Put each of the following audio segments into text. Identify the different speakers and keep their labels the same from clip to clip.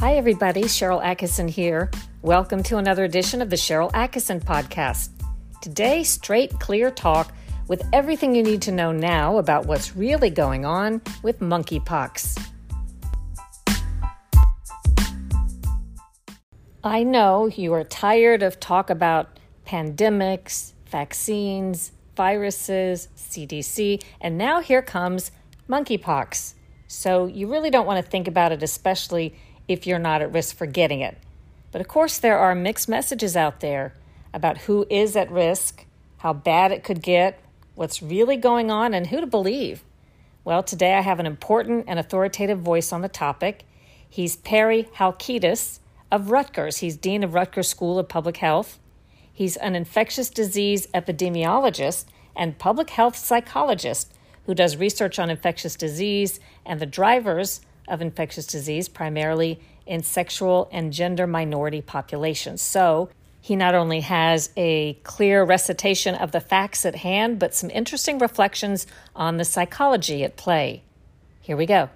Speaker 1: Hi, everybody. Sharyl Attkisson here. Welcome to another edition of the Sharyl Attkisson Podcast. Today, straight, clear talk with everything you need to know now about what's really going on with monkeypox. I know you are tired of talk about pandemics, vaccines, viruses, CDC, and now here comes monkeypox. So you really don't want to think about it, especially if you're not at risk for getting it. But of course, there are mixed messages out there about who is at risk, how bad it could get, what's really going on, and who to believe. Well, today I have an important and authoritative voice on the topic. He's Perry Halkitis of Rutgers. He's Dean of Rutgers School of Public Health. He's an infectious disease epidemiologist and public health psychologist who does research on infectious disease and the drivers of infectious disease, primarily in sexual and gender minority populations. So, he not only has a clear recitation of the facts at hand, but some interesting reflections on the psychology at play. Here we go.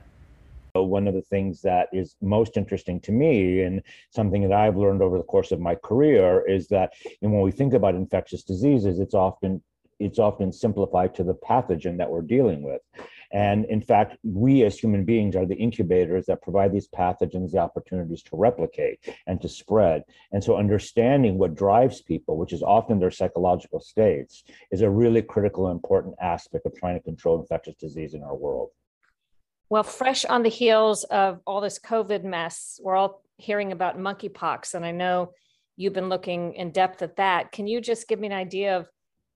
Speaker 2: Uh, one of the things that is most interesting to me, and something that I've learned over the course of my career, is that when we think about infectious diseases, it's often it's often simplified to the pathogen that we're dealing with. And in fact, we as human beings are the incubators that provide these pathogens the opportunities to replicate and to spread. And so, understanding what drives people, which is often their psychological states, is a really critical and important aspect of trying to control infectious disease in our world.
Speaker 1: Well, fresh on the heels of all this COVID mess, we're all hearing about monkeypox. And I know you've been looking in depth at that. Can you just give me an idea of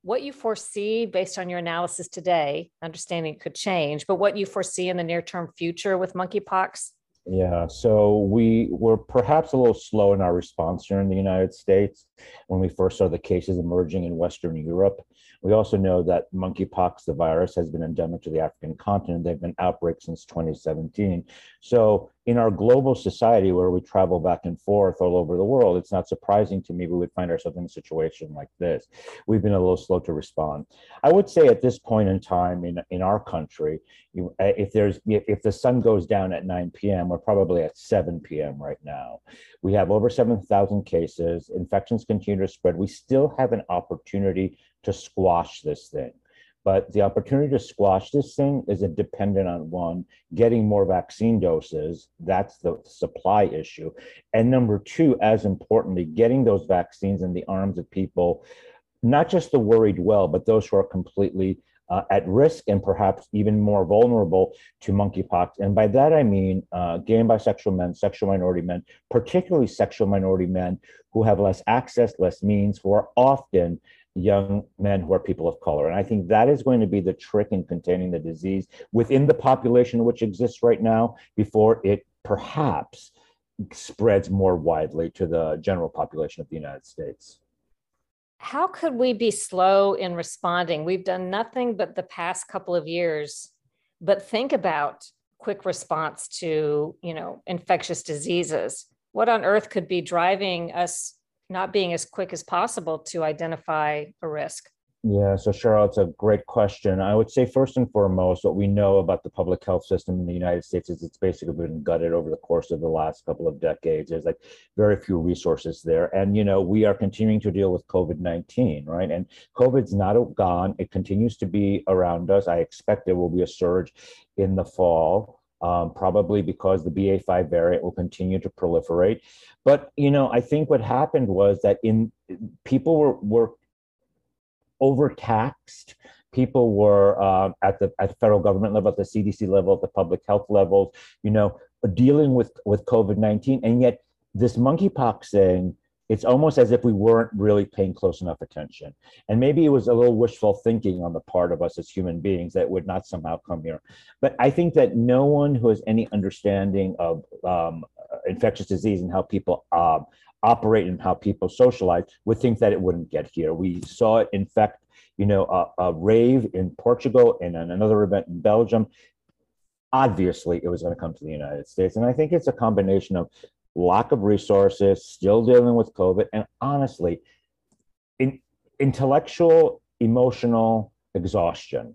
Speaker 1: what you foresee based on your analysis today, understanding could change, but what you foresee in the near term future with monkeypox?
Speaker 2: Yeah, so we were perhaps a little slow in our response here in the United States when we first saw the cases emerging in Western Europe. We also know that monkeypox, the virus, has been endemic to the African continent. They've been outbreaks since 2017. So, in our global society where we travel back and forth all over the world, it's not surprising to me we would find ourselves in a situation like this. We've been a little slow to respond. I would say at this point in time in, in our country, uh, if there's if the sun goes down at 9 p.m., we're probably at 7 p.m. right now. We have over 7,000 cases. Infections continue to spread. We still have an opportunity to squash this thing. But the opportunity to squash this thing isn't dependent on one, getting more vaccine doses. That's the supply issue. And number two, as importantly, getting those vaccines in the arms of people, not just the worried well, but those who are completely uh, at risk and perhaps even more vulnerable to monkeypox. And by that I mean uh, gay and bisexual men, sexual minority men, particularly sexual minority men who have less access, less means, who are often young men who are people of color. And I think that is going to be the trick in containing the disease within the population which exists right now before it perhaps spreads more widely to the general population of the United States.
Speaker 1: How could we be slow in responding? We've done nothing but the past couple of years, but think about quick response to, you know, infectious diseases. What on earth could be driving us not being as quick as possible to identify a risk?
Speaker 2: Yeah, so Sharyl, it's a great question. I would say first and foremost, what we know about the public health system in the United States is it's basically been gutted over the course of the last couple of decades. There's like very few resources there. And, you know, we are continuing to deal with COVID 19, right? And COVID's not gone, it continues to be around us. I expect there will be a surge in the fall um, probably because the BA5 variant will continue to proliferate. But you know, I think what happened was that in people were were overtaxed. People were uh, at the at the federal government level, at the CDC level, at the public health levels, you know, dealing with with COVID nineteen, and yet this monkeypox thing it's almost as if we weren't really paying close enough attention. And maybe it was a little wishful thinking on the part of us as human beings that would not somehow come here. But I think that no one who has any understanding of um, infectious disease and how people um, operate and how people socialize would think that it wouldn't get here. We saw it infect, you know, a, a rave in Portugal and another event in Belgium obviously it was going to come to the United States. And I think it's a combination of lack of resources, still dealing with COVID, and honestly, in, intellectual, emotional exhaustion.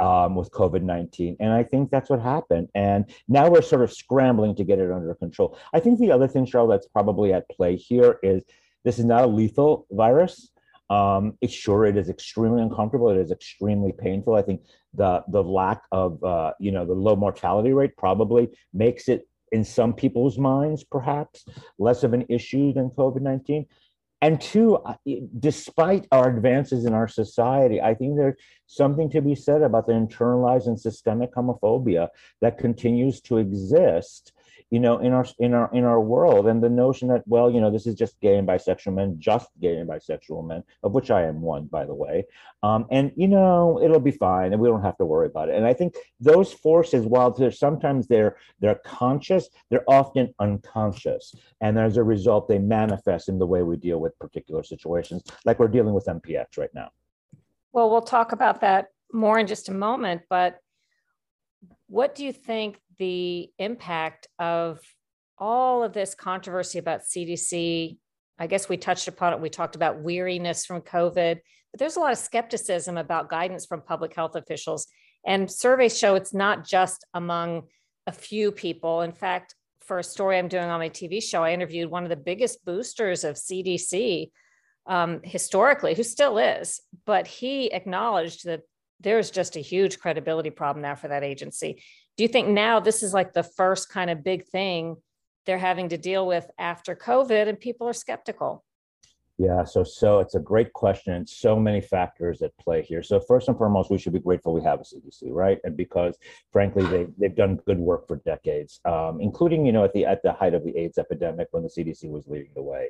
Speaker 2: um, with COVID 19. And I think that's what happened. And now we're sort of scrambling to get it under control. I think the other thing, Sharyl, that's probably at play here is this is not a lethal virus. Um, sure it is extremely uncomfortable. It is extremely painful. I think the the lack of uh, you know the low mortality rate probably makes it in some people's minds perhaps less of an issue than COVID nineteen. And two, despite our advances in our society, I think there's something to be said about the internalized and systemic homophobia that continues to exist you know in our in our in our world and the notion that well you know this is just gay and bisexual men just gay and bisexual men of which i am one by the way um, and you know it'll be fine and we don't have to worry about it. And i think those forces while they're sometimes they're they're conscious they're often unconscious. And as a result they manifest in the way we deal with particular situations like we're dealing with mpx right now.
Speaker 1: Well we'll talk about that more in just a moment but what do you think the impact of all of this controversy about CDC? I guess we touched upon it. We talked about weariness from COVID, but there's a lot of skepticism about guidance from public health officials. And surveys show it's not just among a few people. In fact, for a story I'm doing on my TV show, I interviewed one of the biggest boosters of CDC um, historically, who still is, but he acknowledged that there's just a huge credibility problem now for that agency. Do you think now this is like the first kind of big thing they're having to deal with after COVID and people are skeptical?
Speaker 2: Yeah, so so it's a great question. So many factors at play here. So first and foremost, we should be grateful we have a CDC, right? And because frankly, they they've done good work for decades, um, including you know at the at the height of the AIDS epidemic when the CDC was leading the way.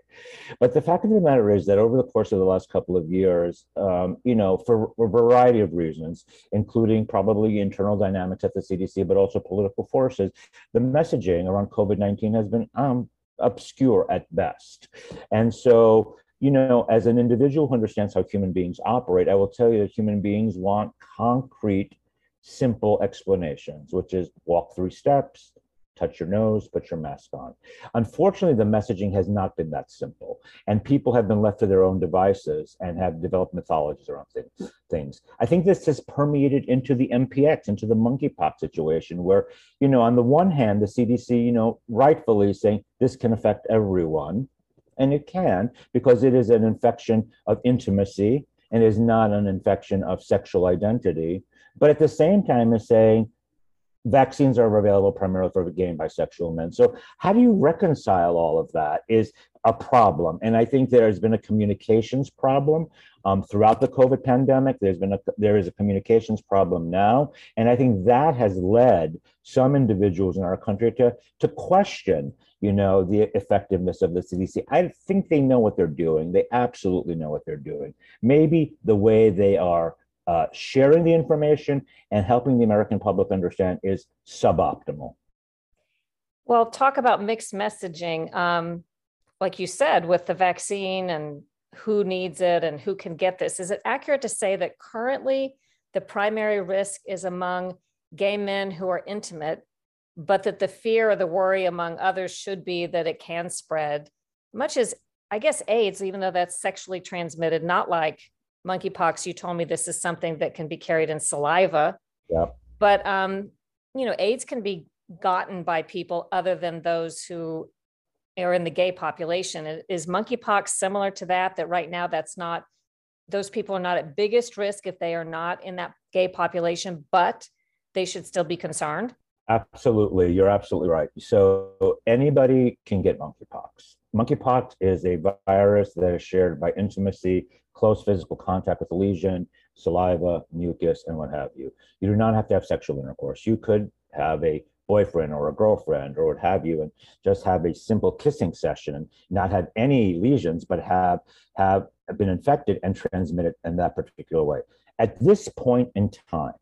Speaker 2: But the fact of the matter is that over the course of the last couple of years, um, you know, for, for a variety of reasons, including probably internal dynamics at the CDC, but also political forces, the messaging around COVID nineteen has been um, obscure at best. And so you know, as an individual who understands how human beings operate, I will tell you that human beings want concrete, simple explanations, which is walk three steps, touch your nose, put your mask on. Unfortunately, the messaging has not been that simple, and people have been left to their own devices and have developed mythologies around things. I think this has permeated into the MPX, into the monkeypox situation, where, you know, on the one hand, the CDC, you know, rightfully saying this can affect everyone and it can because it is an infection of intimacy and is not an infection of sexual identity. But at the same time, is saying vaccines are available primarily for gay and bisexual men. So how do you reconcile all of that is a problem. And I think there has been a communications problem um, throughout the COVID pandemic. There's been a there is a communications problem now, and I think that has led some individuals in our country to to question you know, the effectiveness of the CDC. I think they know what they're doing. They absolutely know what they're doing. Maybe the way they are uh, sharing the information and helping the American public understand is suboptimal.
Speaker 1: Well, talk about mixed messaging. Um, like you said, with the vaccine and who needs it and who can get this, is it accurate to say that currently the primary risk is among gay men who are intimate but that the fear or the worry among others should be that it can spread, much as I guess AIDS, even though that's sexually transmitted, not like monkeypox. You told me this is something that can be carried in saliva.
Speaker 2: Yeah.
Speaker 1: But um, you know, AIDS can be gotten by people other than those who are in the gay population. Is monkeypox similar to that? That right now that's not those people are not at biggest risk if they are not in that gay population, but they should still be concerned.
Speaker 2: Absolutely, you're absolutely right. So anybody can get monkeypox. Monkeypox is a virus that is shared by intimacy, close physical contact with a lesion, saliva, mucus, and what have you. You do not have to have sexual intercourse. You could have a boyfriend or a girlfriend or what have you and just have a simple kissing session and not have any lesions but have have been infected and transmitted in that particular way at this point in time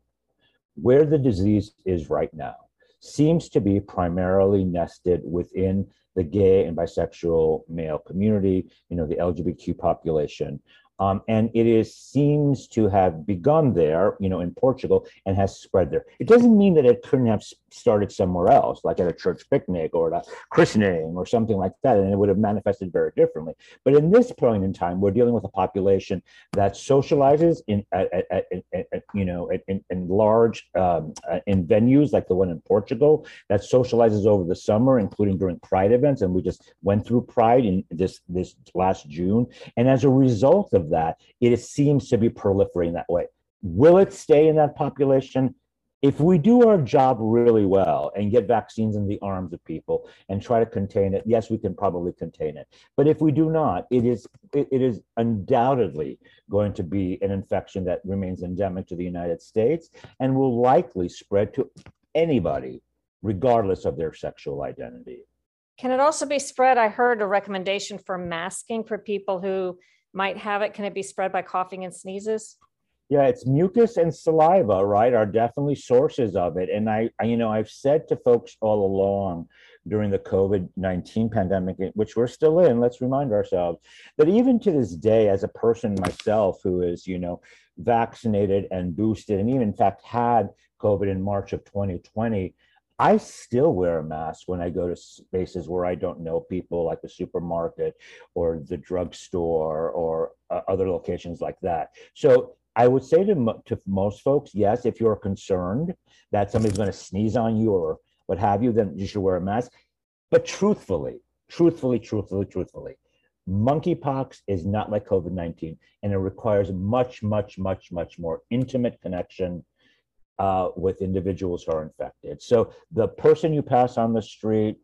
Speaker 2: where the disease is right now seems to be primarily nested within the gay and bisexual male community, you know, the LGBTQ population. Um, and it is seems to have begun there, you know, in Portugal and has spread there. It doesn't mean that it couldn't have started somewhere else, like at a church picnic or at a christening or something like that, and it would have manifested very differently. But in this point in time, we're dealing with a population that socializes in, at, at, at, you know, in, in large um, uh, in venues like the one in Portugal that socializes over the summer, including during Pride events, and we just went through Pride in this this last June, and as a result of that, it seems to be proliferating that way. Will it stay in that population? If we do our job really well and get vaccines in the arms of people and try to contain it, yes, we can probably contain it. But if we do not, it is it, is undoubtedly going to be an infection that remains endemic to the United States and will likely spread to anybody, regardless of their sexual identity.
Speaker 1: Can it also be spread? I heard a recommendation for masking for people who might have it? Can it be spread by coughing and sneezes?
Speaker 2: Yeah, it's mucus and saliva, right, are definitely sources of it. And I, I you know, I've said to folks all along during the COVID 19 pandemic, which we're still in, let's remind ourselves that even to this day, as a person myself who is, you know, vaccinated and boosted, and even in fact had COVID in March of 2020, I still wear a mask when I go to spaces where I don't know people, like the supermarket or the drugstore or uh, other locations like that. So I would say to, to most folks, yes, if you're concerned that somebody's going to sneeze on you or what have you, then you should wear a mask. But truthfully, truthfully, truthfully, truthfully, monkeypox is not like COVID 19, and it requires much, much, much, much more intimate connection uh, with individuals who are infected. So the person you pass on the street,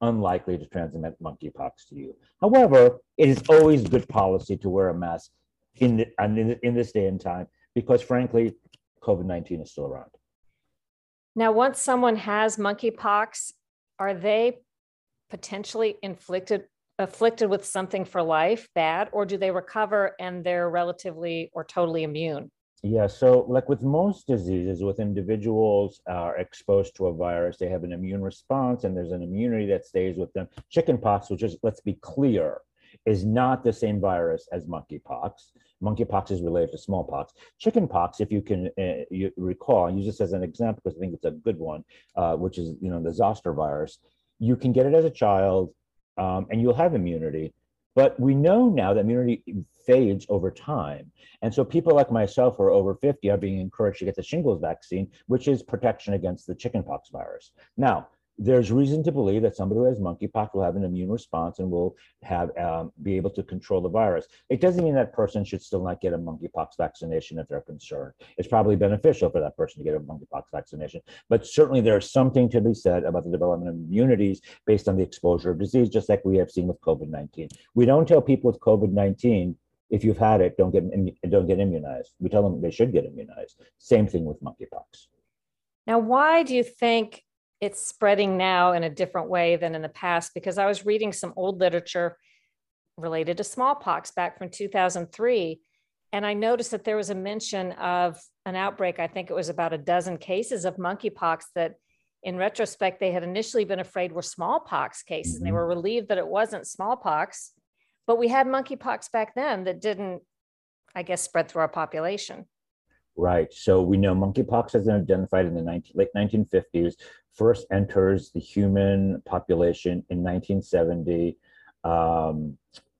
Speaker 2: unlikely to transmit monkeypox to you. However, it is always good policy to wear a mask in, the, in, in this day and time because, frankly, COVID 19 is still around.
Speaker 1: Now, once someone has monkeypox, are they potentially inflicted afflicted with something for life bad or do they recover and they're relatively or totally immune
Speaker 2: yeah, so like with most diseases, with individuals are exposed to a virus, they have an immune response and there's an immunity that stays with them. Chickenpox, which is, let's be clear, is not the same virus as monkeypox. Monkeypox is related to smallpox. Chickenpox, if you can uh, you recall, use this as an example because I think it's a good one, uh, which is you know the zoster virus. You can get it as a child, um, and you'll have immunity. But we know now that immunity fades over time. And so people like myself who are over 50 are being encouraged to get the shingles vaccine, which is protection against the chickenpox virus. Now, there's reason to believe that somebody who has monkeypox will have an immune response and will have um, be able to control the virus. It doesn't mean that person should still not get a monkeypox vaccination if they're concerned. It's probably beneficial for that person to get a monkeypox vaccination, but certainly there's something to be said about the development of immunities based on the exposure of disease, just like we have seen with COVID-19. We don't tell people with COVID-19 if you've had it, don't get don't get immunized. We tell them they should get immunized. Same thing with monkeypox.
Speaker 1: Now, why do you think it's spreading now in a different way than in the past because I was reading some old literature related to smallpox back from 2003 and I noticed that there was a mention of an outbreak I think it was about a dozen cases of monkeypox that in retrospect they had initially been afraid were smallpox cases mm-hmm. and they mm-hmm. were relieved that it wasn't smallpox but we had monkeypox back then that didn't I guess spread through our population
Speaker 2: Right. So we know monkeypox has been identified in the 19, late 1950s, first enters the human population in 1970, um,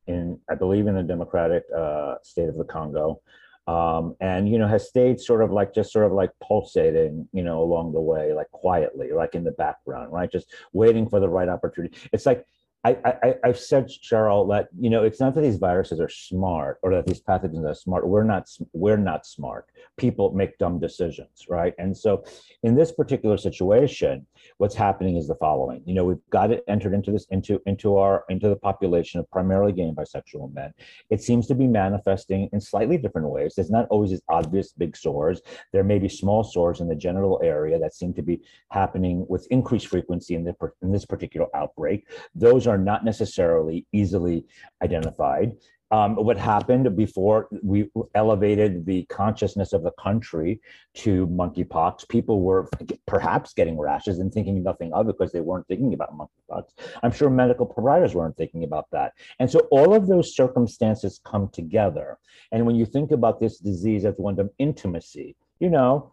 Speaker 2: in I believe in the Democratic uh, State of the Congo. Um, and you know has stayed sort of like just sort of like pulsating you know along the way like quietly like in the background right just waiting for the right opportunity it's like I, I, have said, Sharyl, that you know it's not that these viruses are smart or that these pathogens are smart. We're not. We're not smart. People make dumb decisions, right? And so, in this particular situation, what's happening is the following. You know, we've got it entered into this into into our into the population of primarily gay and bisexual men. It seems to be manifesting in slightly different ways. There's not always as obvious big sores. There may be small sores in the genital area that seem to be happening with increased frequency in, the, in this particular outbreak. Those are are not necessarily easily identified. um, what happened before we elevated the consciousness of the country to monkeypox. People were perhaps getting rashes and thinking nothing of it because they weren't thinking about monkeypox. I'm sure medical providers weren't thinking about that. And so all of those circumstances come together. And when you think about this disease as one of intimacy, you know,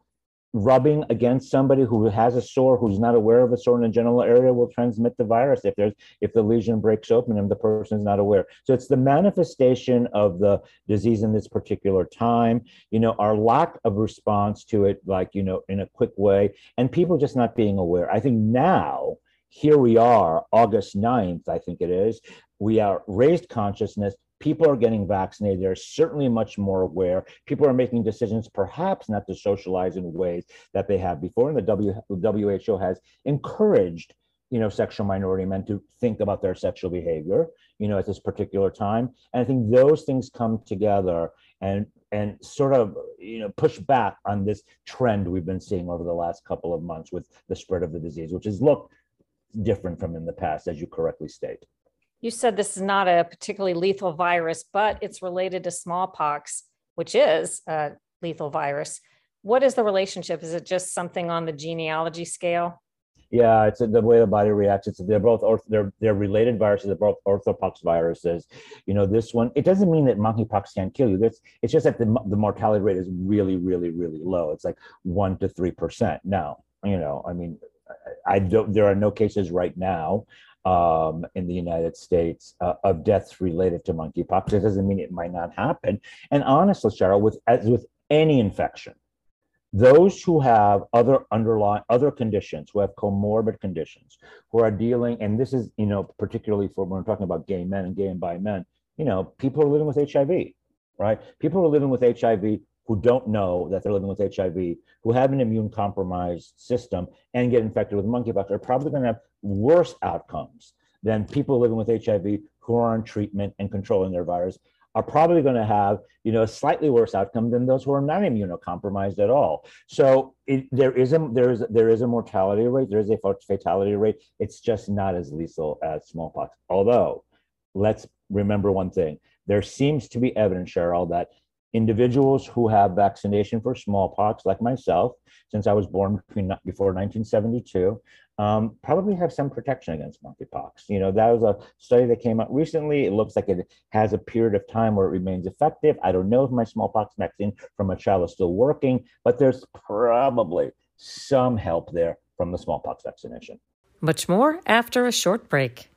Speaker 2: rubbing against somebody who has a sore who's not aware of a sore in a general area will transmit the virus. If there's if the lesion breaks open and the person is not aware. So it's the manifestation of the disease in this particular time. You know our lack of response to it like you know in a quick way and people just not being aware. I think now here we are august 9th i think it is we are raised consciousness people are getting vaccinated. They're certainly much more aware. People are making decisions, perhaps not to socialize in ways that they have before. And the WHO has encouraged, you know, sexual minority men to think about their sexual behavior, you know, at this particular time. And I think those things come together and and sort of you know push back on this trend we've been seeing over the last couple of months with the spread of the disease, which has looked different from in the past, as you correctly state
Speaker 1: you said this is not a particularly lethal virus, but it's related to smallpox, which is a lethal virus. What is the relationship? Is it just something on the genealogy scale?
Speaker 2: Yeah, it's the way the body reacts. It's they're both they're they're related viruses. They're both orthopox viruses. You know, this one it doesn't mean that monkeypox can't kill you. That's it's just that the the mortality rate is really really really low. It's like one to three percent. Now, you know, I mean, I don't. There are no cases right now um, in the United States uh, of deaths related to monkeypox. It doesn't mean it might not happen. And honestly, Sharyl, with as with any infection, those who have other underlying other conditions, who have comorbid conditions, who are dealing, and this is you know particularly for when we're talking about gay men and gay and bi men, you know, people are living with HIV, right? People are living with HIV who don't know that they're living with HIV, who have an immune compromised system and get infected with monkeypox are probably going to have worse outcomes than people living with HIV who are on treatment and controlling their virus are probably going to have you know a slightly worse outcome than those who are not immunocompromised at all. So it, there is a there is there is a mortality rate there is a fatality rate. It's just not as lethal as smallpox. Although let's remember one thing. There seems to be evidence sharyl that individuals who have vaccination for smallpox, like myself, since I was born between, before 1972, um, probably have some protection against monkeypox. You know, that was a study that came out recently. It looks like it has a period of time where it remains effective. I don't know if my smallpox vaccine from a child is still working, but there's probably some help there from the smallpox vaccination.
Speaker 1: Much more after a short break.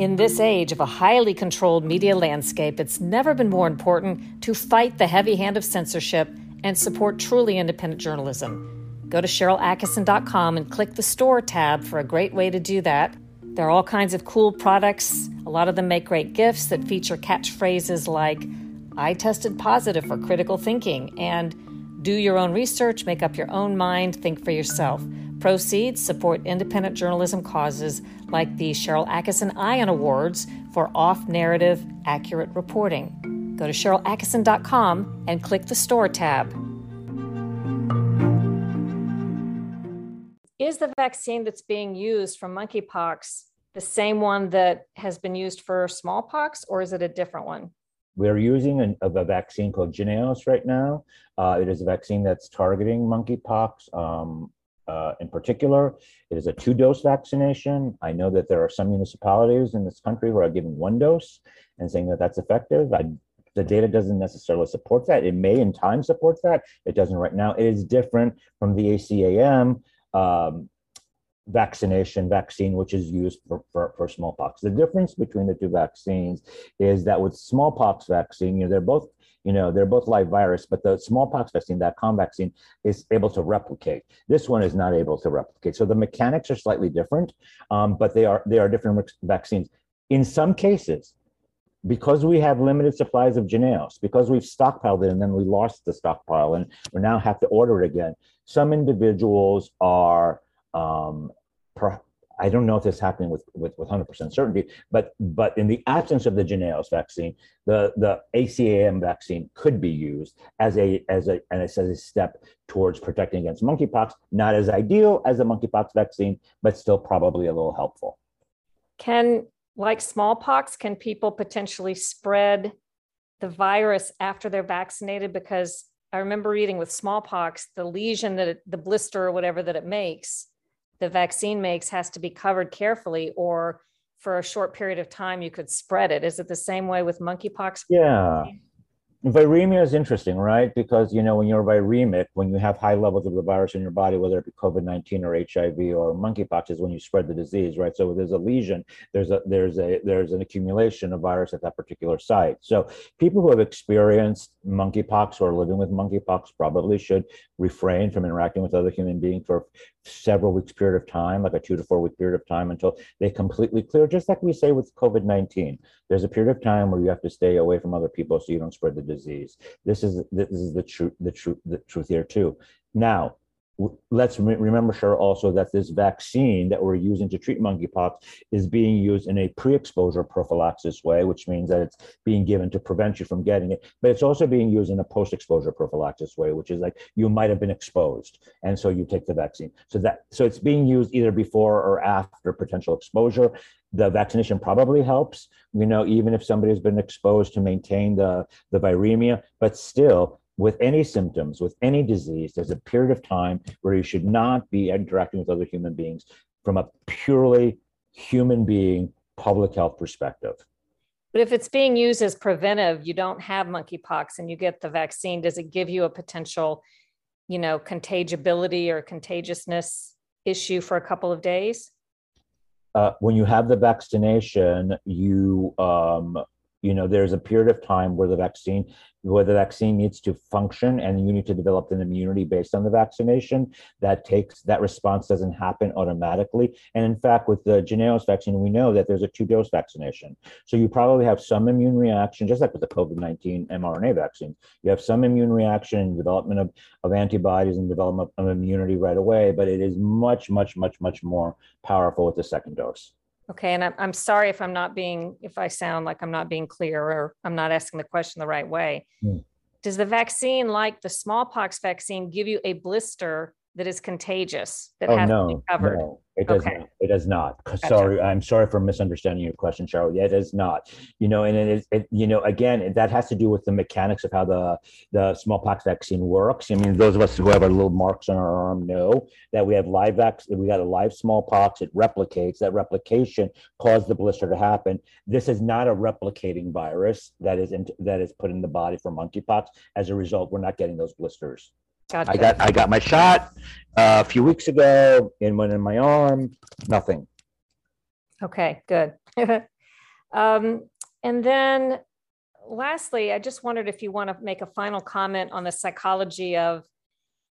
Speaker 1: In this age of a highly controlled media landscape, it's never been more important to fight the heavy hand of censorship and support truly independent journalism. Go to SharylAttkisson.com and click the store tab for a great way to do that. There are all kinds of cool products. A lot of them make great gifts that feature catchphrases like, I tested positive for critical thinking, and do your own research, make up your own mind, think for yourself. Proceeds support independent journalism causes like the Sharyl Attkisson Ion Awards for off narrative, accurate reporting. Go to SharylAttkisson.com and click the store tab. Is the vaccine that's being used for monkeypox the same one that has been used for smallpox, or is it a different one?
Speaker 2: We're using a, a vaccine called Jynneos right now. Uh, it is a vaccine that's targeting monkeypox. Um, uh, in particular. It is a two dose vaccination. I know that there are some municipalities in this country who are giving one dose and saying that that's effective. I, the data doesn't necessarily support that. It may in time support that. It doesn't right now. It is different from the ACAM um, vaccination vaccine, which is used for, for, for, smallpox. The difference between the two vaccines is that with smallpox vaccine, you know, they're both you know they're both live virus but the smallpox vaccine that com vaccine is able to replicate. This one is not able to replicate. So the mechanics are slightly different um, but they are they are different vaccines. In some cases because we have limited supplies of Jynneos, because we've stockpiled it and then we lost the stockpile and we now have to order it again, some individuals are um, I don't know if this is happening with, with, with 100% certainty, but but in the absence of the Jynneos vaccine, the, the ACAM vaccine could be used as a as a and as a step towards protecting against monkeypox. Not as ideal as the monkeypox vaccine, but still probably a little helpful.
Speaker 1: Can, like smallpox, can people potentially spread the virus after they're vaccinated? Because I remember reading with smallpox, the lesion that it, the blister or whatever that it makes, the vaccine makes has to be covered carefully, or for a short period of time, you could spread it. Is it the same way with monkeypox?
Speaker 2: Yeah. Viremia is interesting, right? Because you know when you're viremic, when you have high levels of the virus in your body, whether it be COVID nineteen or HIV or monkeypox, is when you spread the disease, right? So there's a lesion, there's a there's a there's an accumulation of virus at that particular site. So people who have experienced monkeypox or living with monkeypox probably should refrain from interacting with other human beings for several weeks period of time, like a two to four week period of time until they completely clear. Just like we say with COVID nineteen, there's a period of time where you have to stay away from other people so you don't spread the disease. This is this is the truth the truth the truth here too. Now, let's remember, sure, also that this vaccine that we're using to treat monkeypox is being used in a pre-exposure prophylaxis way, which means that it's being given to prevent you from getting it. But it's also being used in a post-exposure prophylaxis way, which is like you might have been exposed, and so you take the vaccine. So that so it's being used either before or after potential exposure. The vaccination probably helps, you know, even if somebody has been exposed to maintain the the viremia, but still with any symptoms, with any disease, there's a period of time where you should not be interacting with other human beings from a purely human being public health perspective.
Speaker 1: But if it's being used as preventive, you don't have monkeypox and you get the vaccine, does it give you a potential, you know, contagibility or contagiousness issue for a couple of days?
Speaker 2: Uh, when you have the vaccination, you um, you know there's a period of time where the vaccine where the vaccine needs to function and you need to develop an immunity based on the vaccination. That takes that response doesn't happen automatically. And in fact with the Jynneos vaccine we know that there's a two dose vaccination. So you probably have some immune reaction just like with the covid-19 mrna vaccine. You have some immune reaction and development of, of antibodies and development of immunity right away but it is much much much much more powerful with the second dose
Speaker 1: Okay, and I'm, I'm sorry if I'm not being, if I sound like I'm not being clear or I'm not asking the question the right way.
Speaker 2: Mm.
Speaker 1: Does the vaccine, like the smallpox vaccine, give you a blister that is contagious that
Speaker 2: oh,
Speaker 1: has
Speaker 2: no,
Speaker 1: to be covered?
Speaker 2: No. It does okay. not. It does not. Gotcha. Sorry, I'm sorry for misunderstanding your question, Sharyl. Yeah, it does not. You know, and it is. It, you know, again, that has to do with the mechanics of how the the smallpox vaccine works. I mean, those of us who have our little marks on our arm know that we have live vaccine. We got a live smallpox. It replicates. That replication caused the blister to happen. This is not a replicating virus that is in, that is put in the body for monkeypox. As a result, we're not getting those blisters. Gotcha. I got I got my shot uh, a few weeks ago and went in my arm. Nothing.
Speaker 1: Okay, good. um, and then lastly, I just wondered if you want to make a final comment on the psychology of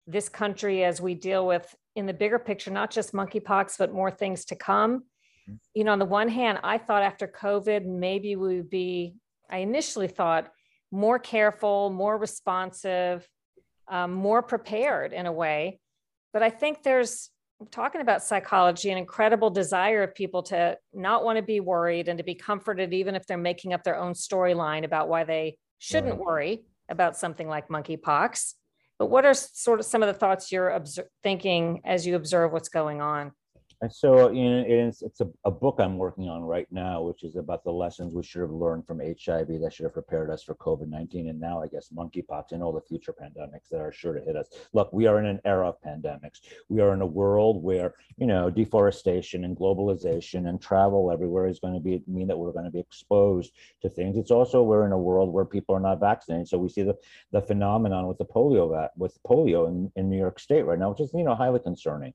Speaker 1: this country as we deal with in the bigger picture, not just monkeypox, but more things to come. Mm-hmm. You know, on the one hand, I thought after COVID, maybe we would be, I initially thought more careful, more responsive, um, more prepared in a way. But I think there's talking about psychology, an incredible desire of people to not want to be worried and to be comforted, even if they're making up their own storyline about why they shouldn't right. worry about something like monkeypox. But what are sort of some of the thoughts you're obser- thinking as you observe what's going on?
Speaker 2: And so it's, it's a, a book I'm working on right now, which is about the lessons we should have learned from HIV that should have prepared us for COVID 19 and now, I guess, monkeypox and all the future pandemics that are sure to hit us. Look, we are in an era of pandemics. We are in a world where, you know, deforestation and globalization and travel everywhere is going to be mean that we're going to be exposed to things. It's also we're in a world where people are not vaccinated. So we see the, the phenomenon with the polio with polio in, in New York State right now, which is, you know, highly concerning.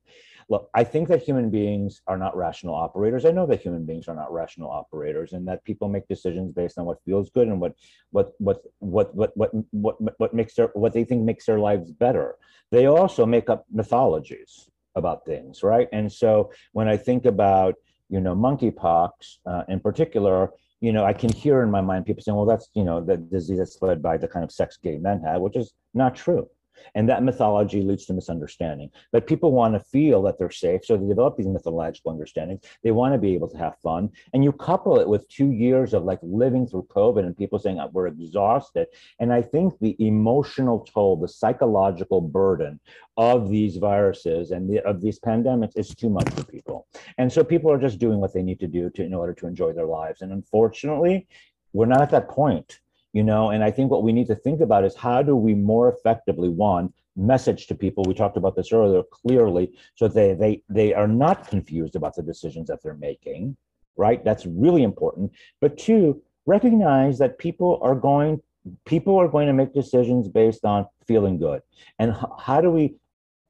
Speaker 2: Look, I think that human beings are not rational operators. I know that human beings are not rational operators, and that people make decisions based on what feels good and what what what what what what what, what makes their what they think makes their lives better. They also make up mythologies about things, right? And so when I think about you know monkeypox uh, in particular, you know, I can hear in my mind people saying, well, that's, you know, the disease that's spread by the kind of sex gay men have, which is not true And that mythology leads to misunderstanding. But people want to feel that they're safe. So they develop these mythological understandings. They want to be able to have fun. And you couple it with two years of like living through COVID and people saying uh, we're exhausted. And I think the emotional toll, the psychological burden of these viruses and the, of these pandemics is too much for people. And so people are just doing what they need to do to, in order to enjoy their lives. And unfortunately, we're not at that point you know? And i think what we need to think about is how do we more effectively one message to people we talked about this earlier clearly so they they they are not confused about the decisions that they're making right? That's really important. But two recognize that people are going people are going to make decisions based on feeling good. And how do we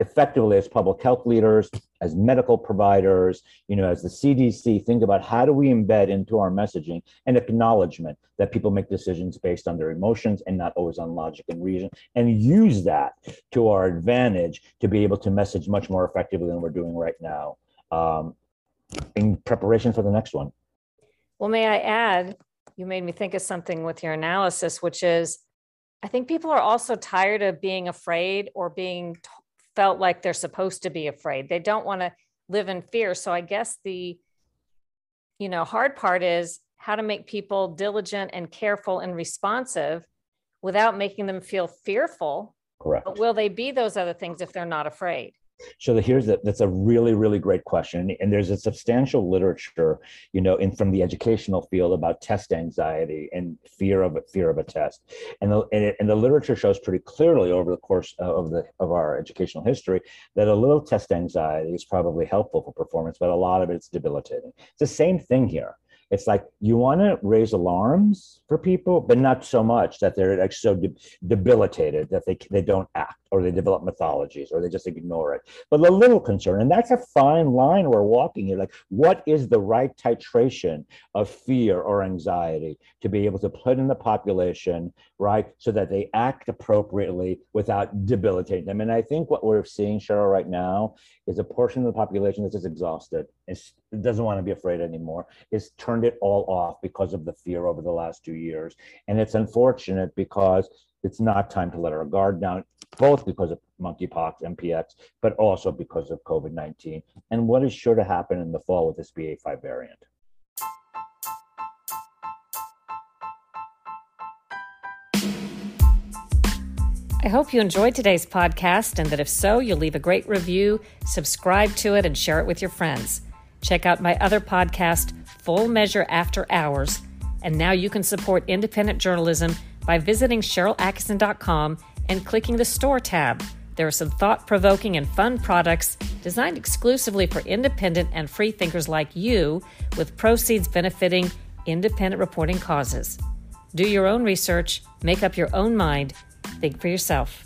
Speaker 2: effectively as public health leaders, as medical providers, you know, as the CDC, think about how do we embed into our messaging an acknowledgement that people make decisions based on their emotions and not always on logic and reason, and use that to our advantage to be able to message much more effectively than we're doing right now um, in preparation for the next one.
Speaker 1: Well, may I add, you made me think of something with your analysis, which is I think people are also tired of being afraid or being felt like they're supposed to be afraid. They don't want to live in fear. So I guess the you know hard part is how to make people diligent and careful and responsive without making them feel fearful.
Speaker 2: Correct.
Speaker 1: But will they be those other things if they're not afraid?
Speaker 2: So here's that. That's a really, really great question, and there's a substantial literature, you know, in from the educational field about test anxiety and fear of fear of a test, and the and, it, and the literature shows pretty clearly over the course of the of our educational history that a little test anxiety is probably helpful for performance, but a lot of it's debilitating. It's the same thing here it's like you want to raise alarms for people, but not so much that they're like so de- debilitated that they they don't act or they develop mythologies or they just ignore it. But a little concern, and that's a fine line we're walking here. Like, what is the right titration of fear or anxiety to be able to put in the population, right, so that they act appropriately without debilitating them? And I think what we're seeing, Sharyl, right now is a portion of the population that's just exhausted. It doesn't want to be afraid anymore. It's turned it all off because of the fear over the last two years. And it's unfortunate because it's not time to let our guard down, both because of monkeypox, MPX, but also because of COVID 19 and what is sure to happen in the fall with this BA5 variant.
Speaker 1: I hope you enjoyed today's podcast and that if so, you'll leave a great review, subscribe to it, and share it with your friends. Check out my other podcast, Full Measure After Hours. And now you can support independent journalism by visiting SharylAttkisson.com and clicking the Store tab. There are some thought provoking and fun products designed exclusively for independent and free thinkers like you, with proceeds benefiting independent reporting causes. Do your own research, make up your own mind, think for yourself.